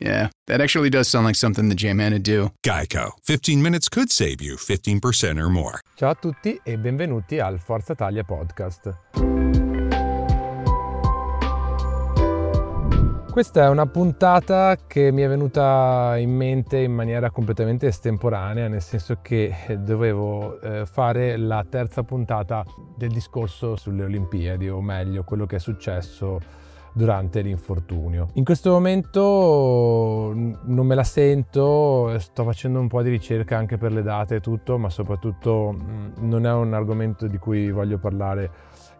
yeah, that actually does sound like something the J-Man would do. Geico. 15 minutes could save you 15% or more. Ciao a tutti e benvenuti al Forza Italia Podcast. Questa è una puntata che mi è venuta in mente in maniera completamente estemporanea, nel senso che dovevo eh, fare la terza puntata del discorso sulle Olimpiadi, o meglio, quello che è successo durante l'infortunio. In questo momento non me la sento, sto facendo un po' di ricerca anche per le date e tutto, ma soprattutto non è un argomento di cui voglio parlare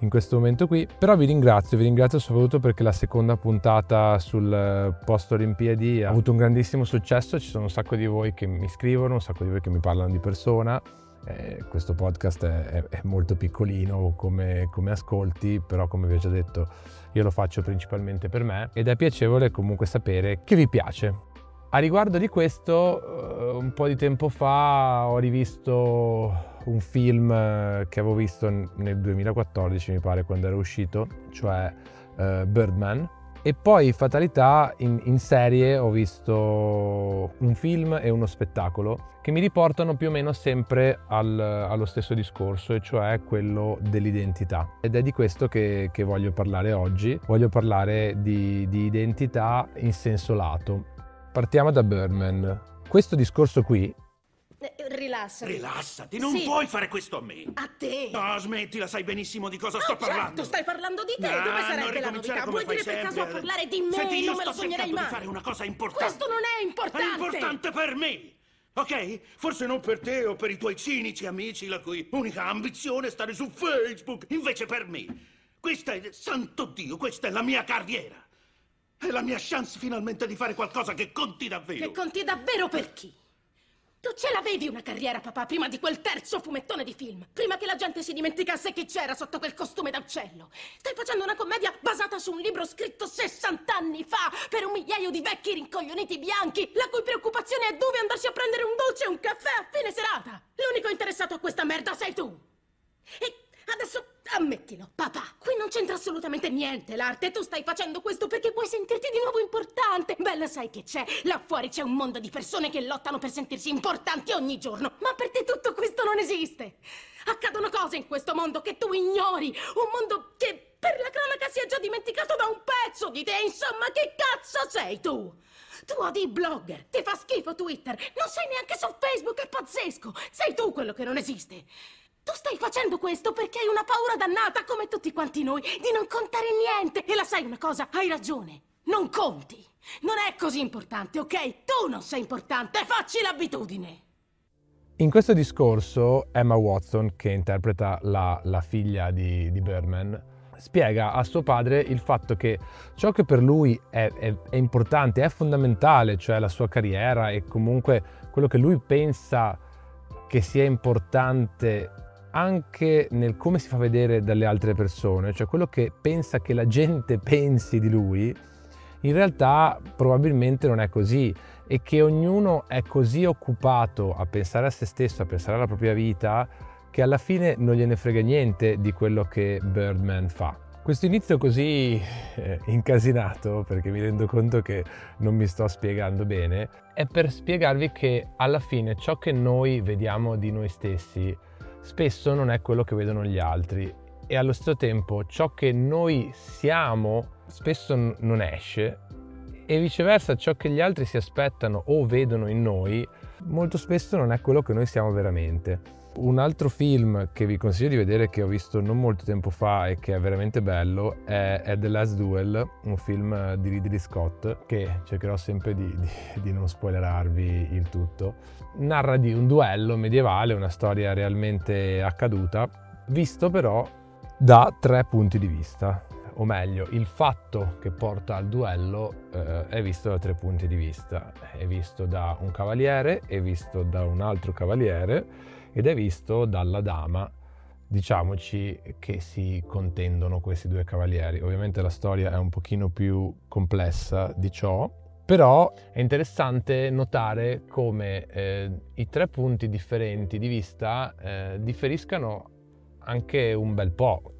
in questo momento qui, però vi ringrazio, vi ringrazio soprattutto perché la seconda puntata sul post Olimpiadi ha avuto un grandissimo successo, ci sono un sacco di voi che mi scrivono, un sacco di voi che mi parlano di persona. Eh, questo podcast è, è molto piccolino come, come ascolti, però come vi ho già detto io lo faccio principalmente per me ed è piacevole comunque sapere che vi piace. A riguardo di questo, eh, un po' di tempo fa ho rivisto un film eh, che avevo visto nel 2014, mi pare, quando era uscito, cioè uh, Birdman. E poi, fatalità, in, in, serie ho visto un film e uno spettacolo che mi riportano più o meno sempre al, allo stesso discorso, e cioè quello dell'identità. Ed è di questo che, che voglio parlare oggi. Voglio parlare di, di identità in senso lato. Partiamo da Birdman. Questo discorso qui rilassati. Rilassati, non Sì. puoi fare questo a me. A te. No, smettila, sai benissimo di cosa Ah, sto certo, parlando. stai parlando di te. Ah, Dove sarebbe la novità? Vuoi dire fai per caso a sempre. parlare di me? Senti, io non me lo sognerei mai. di fare una cosa importante. Questo non è importante. È importante per me. Ok? Forse non per te o per i tuoi cinici amici la cui unica ambizione è stare su Facebook. Invece per me. Questa è, santo Dio, questa è la mia carriera. È la mia chance finalmente di fare qualcosa che conti davvero. Che conti davvero per chi? Tu ce l'avevi una carriera, papà, prima di quel terzo fumettone di film. Prima che la gente si dimenticasse chi c'era sotto quel costume da uccello. Stai facendo una commedia basata su un libro scritto 60 anni fa per un migliaio di vecchi rincoglioniti bianchi, la cui preoccupazione è dove andarsi a prendere un dolce e un caffè a fine serata. L'unico interessato a questa merda sei tu. E adesso ammettilo, papà, qui non c'entra assolutamente niente l'arte. Tu stai facendo questo perché vuoi sentirti di nuovo importante. Bella, sai che c'è? Là fuori c'è un mondo di persone che lottano per sentirsi importanti ogni giorno. Ma per te tutto questo non esiste. Accadono cose in questo mondo che tu ignori. Un mondo che per la cronaca si è già dimenticato da un pezzo di te. Insomma, che cazzo sei tu? Tu odi i blogger, ti fa schifo Twitter, non sei neanche su Facebook, è pazzesco. Sei tu quello che non esiste. Tu stai facendo questo perché hai una paura dannata, come tutti quanti noi, di non contare niente. E la sai una cosa? Hai ragione. Non conti. Non è così importante, ok? Tu non sei importante, facci l'abitudine. In questo discorso Emma Watson, che interpreta la, la figlia di, di Birdman, spiega a suo padre il fatto che ciò che per lui è, è- è importante, è fondamentale, cioè la sua carriera e comunque quello che lui pensa che sia importante anche nel come si fa vedere dalle altre persone, cioè quello che pensa che la gente pensi di lui, in realtà probabilmente non è così e che ognuno è così occupato a pensare a se stesso, a pensare alla propria vita, che alla fine non gliene frega niente di quello che Birdman fa. Questo inizio così eh, incasinato, perché mi rendo conto che non mi sto spiegando bene, è per spiegarvi che alla fine ciò che noi vediamo di noi stessi spesso non è quello che vedono gli altri e allo stesso tempo ciò che noi siamo spesso non esce e viceversa ciò che gli altri si aspettano o vedono in noi molto spesso non è quello che noi siamo veramente. Un altro film che vi consiglio di vedere che ho visto non molto tempo fa e che è veramente bello è, è The Last Duel, un film di Ridley Scott che cercherò sempre di, di- di non spoilerarvi il tutto. Narra di un duello medievale, una storia realmente accaduta, visto però da tre punti di vista o meglio, il fatto che porta al duello eh, è visto da tre punti di vista. È visto da un cavaliere, è visto da un altro cavaliere ed è visto dalla dama diciamoci che si contendono questi due cavalieri. Ovviamente la storia è un pochino più complessa di ciò, però è interessante notare come eh, i tre punti differenti di vista eh, differiscano anche un bel po'.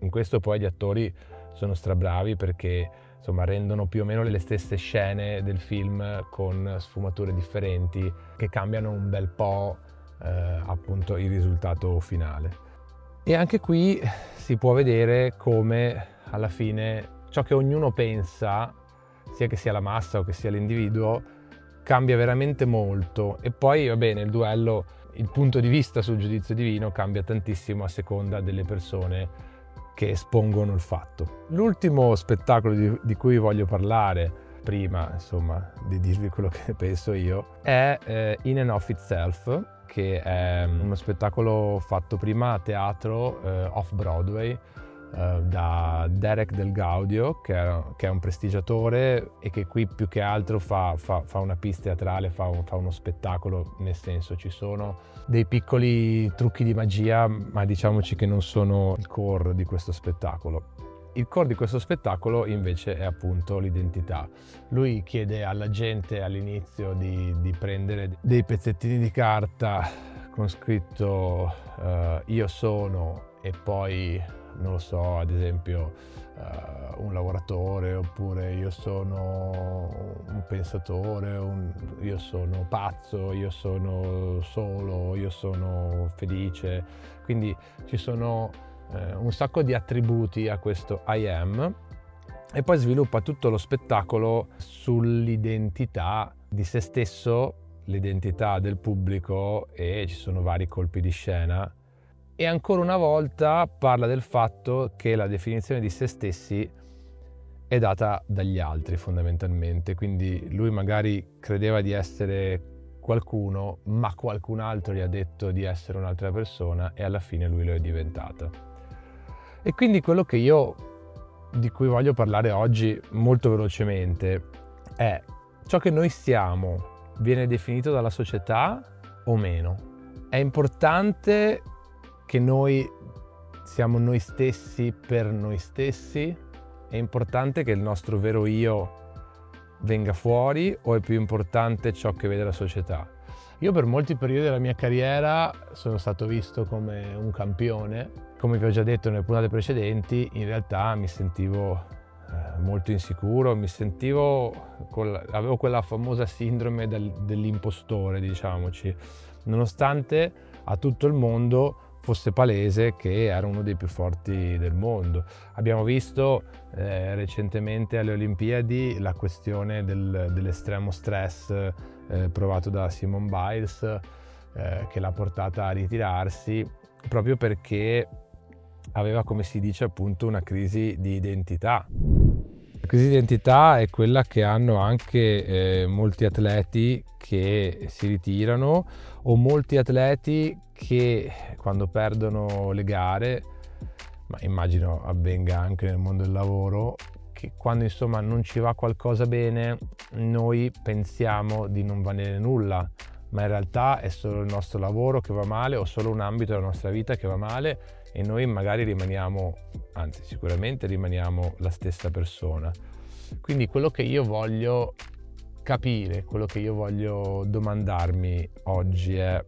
In questo poi gli attori sono strabravi perché insomma rendono più o meno le stesse scene del film con sfumature differenti che cambiano un bel po' eh, appunto il risultato finale. E anche qui si può vedere come alla fine ciò che ognuno pensa, sia che sia la massa o che sia l'individuo, cambia veramente molto. E poi, va bene, il duello, il punto di vista sul giudizio divino cambia tantissimo a seconda delle persone che espongono il fatto. L'ultimo spettacolo di, di cui voglio parlare, prima insomma di dirvi quello che penso io, è eh, In and of Itself, che è uno spettacolo fatto prima a teatro eh, off-Broadway eh, da Derek Del Gaudio, che è, che è, un prestigiatore e che qui più che altro fa, fa, fa una pista teatrale, fa, un, fa uno spettacolo, nel senso ci sono dei piccoli trucchi di magia, ma diciamoci che non sono il core di questo spettacolo. Il core di questo spettacolo invece è appunto l'identità. Lui chiede alla gente all'inizio di, di prendere dei pezzettini di carta con scritto uh, io sono e poi non lo so, ad esempio uh, un lavoratore oppure io sono un pensatore, un, io sono pazzo, io sono solo, io sono felice. Quindi ci sono eh, un sacco di attributi a questo I am e poi sviluppa tutto lo spettacolo sull'identità di se stesso, l'identità del pubblico e ci sono vari colpi di scena. E ancora una volta parla del fatto che la definizione di se stessi è data dagli altri fondamentalmente, quindi lui magari credeva di essere qualcuno, ma qualcun altro gli ha detto di essere un'altra persona e alla fine lui lo è diventata. E quindi quello che io di cui voglio parlare oggi molto velocemente è ciò che noi siamo viene definito dalla società o meno? È importante che noi siamo noi stessi per noi stessi? È importante che il nostro vero io venga fuori o è più importante ciò che vede la società? Io per molti periodi della mia carriera sono stato visto come un campione come vi ho già detto nelle puntate precedenti, in realtà mi sentivo eh, molto insicuro, mi sentivo, avevo quella famosa sindrome del, dell'impostore, diciamoci, nonostante a tutto il mondo fosse palese che era uno dei più forti del mondo. Abbiamo visto eh, recentemente alle Olimpiadi la questione del, dell'estremo stress eh, provato da Simone Biles eh, che l'ha portata a ritirarsi proprio perché aveva, come si dice appunto, una crisi di identità. La crisi di identità è quella che hanno anche eh, molti atleti che si ritirano o molti atleti che quando perdono le gare, ma immagino avvenga anche nel mondo del lavoro, che quando insomma non ci va qualcosa bene, noi pensiamo di non valere nulla, ma in realtà è solo il nostro lavoro che va male o solo un ambito della nostra vita che va male e noi magari rimaniamo, anzi sicuramente rimaniamo la stessa persona. Quindi quello che io voglio capire, quello che io voglio domandarmi oggi è,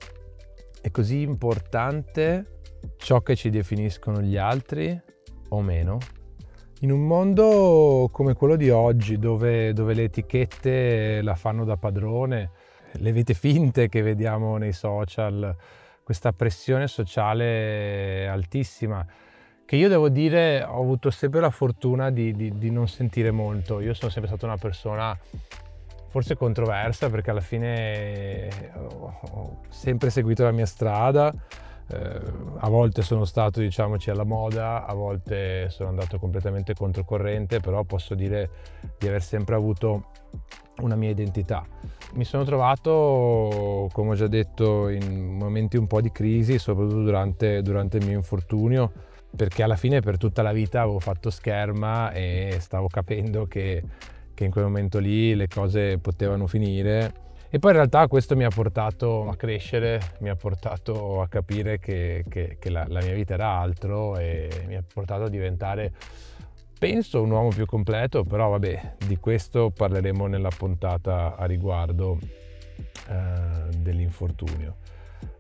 è così importante ciò che ci definiscono gli altri o meno? In un mondo come quello di oggi, dove, dove le etichette la fanno da padrone, le vite finte che vediamo nei social, questa pressione sociale altissima che io devo dire ho avuto sempre la fortuna di, di, di, non sentire molto. Io sono sempre stata una persona forse controversa perché alla fine ho sempre seguito la mia strada. Eh, a volte sono stato, diciamoci, alla moda, a volte sono andato completamente controcorrente, però posso dire di aver sempre avuto una mia identità. Mi sono trovato, come ho già detto, in momenti un po' di crisi, soprattutto durante, durante il mio infortunio, perché alla fine per tutta la vita avevo fatto scherma e stavo capendo che, che in quel momento lì le cose potevano finire. E poi in realtà questo mi ha portato a crescere, mi ha portato a capire che, che, che la, la, mia vita era altro e mi ha portato a diventare, penso, un uomo più completo, però vabbè, di questo parleremo nella puntata a riguardo eh, dell'infortunio.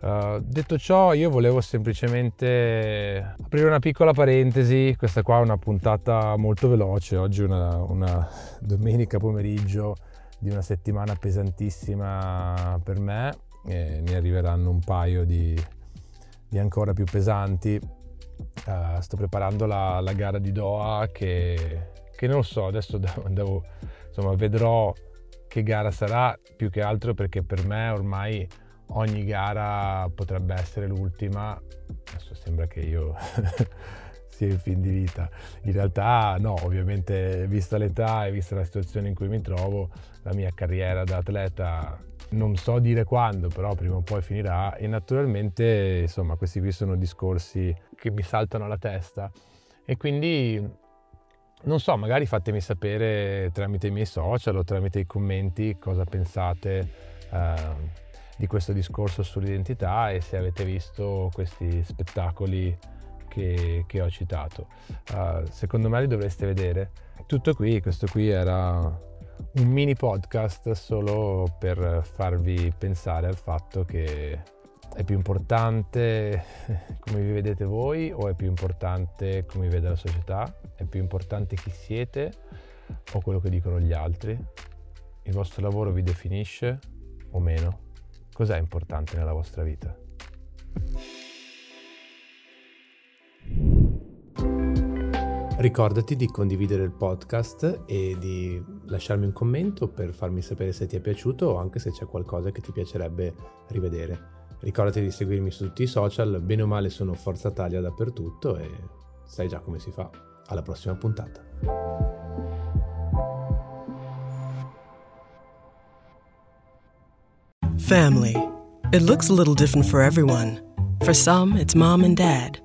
Uh, detto ciò, io volevo semplicemente aprire una piccola parentesi. Questa qua è una puntata molto veloce. Oggi una, una domenica pomeriggio di una settimana pesantissima per me. E ne arriveranno un paio di, di ancora più pesanti. Uh, sto preparando la, la, gara di Doha che, che non lo so, adesso devo, insomma, vedrò che gara sarà più che altro perché per me ormai ogni gara potrebbe essere l'ultima. Adesso sembra che io sia in fin di vita. In realtà no, ovviamente vista l'età e vista la situazione in cui mi trovo, la mia carriera da atleta non so dire quando, però prima o poi finirà e naturalmente insomma questi qui sono discorsi che mi saltano alla testa e quindi non so, magari fatemi sapere tramite i miei social o tramite i commenti cosa pensate. Uh, di questo discorso sull'identità e se avete visto questi spettacoli che, che ho citato. Uh, secondo me li dovreste vedere. Tutto qui, questo qui era un mini podcast solo per farvi pensare al fatto che è più importante come vi vedete voi o è più importante come vi vede la società? È più importante chi siete o quello che dicono gli altri? Il vostro lavoro vi definisce o meno? Cos'è importante nella vostra vita? Ricordati di condividere il podcast e di lasciarmi un commento per farmi sapere se ti è piaciuto o anche se c'è qualcosa che ti piacerebbe rivedere. Ricordati di seguirmi su tutti i social, bene o male sono Forza Taglia dappertutto e sai già come si fa. Alla prossima puntata. Family. It looks a little different for everyone. For some, it's mom and dad.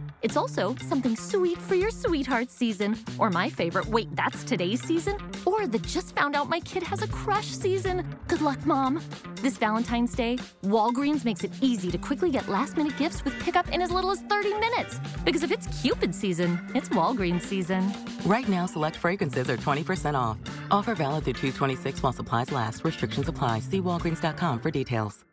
It's also something sweet for your sweetheart season. Or my favorite, wait, that's today's season? Or the just found out my kid has a crush season. Good luck, Mom. This Valentine's Day, Walgreens makes it easy to quickly get last minute gifts with pickup in as little as 30 minutes. Because if it's Cupid season, it's Walgreens season. Right now, select fragrances are 20% off. Offer valid through 226 while supplies last. Restrictions apply. See walgreens.com for details.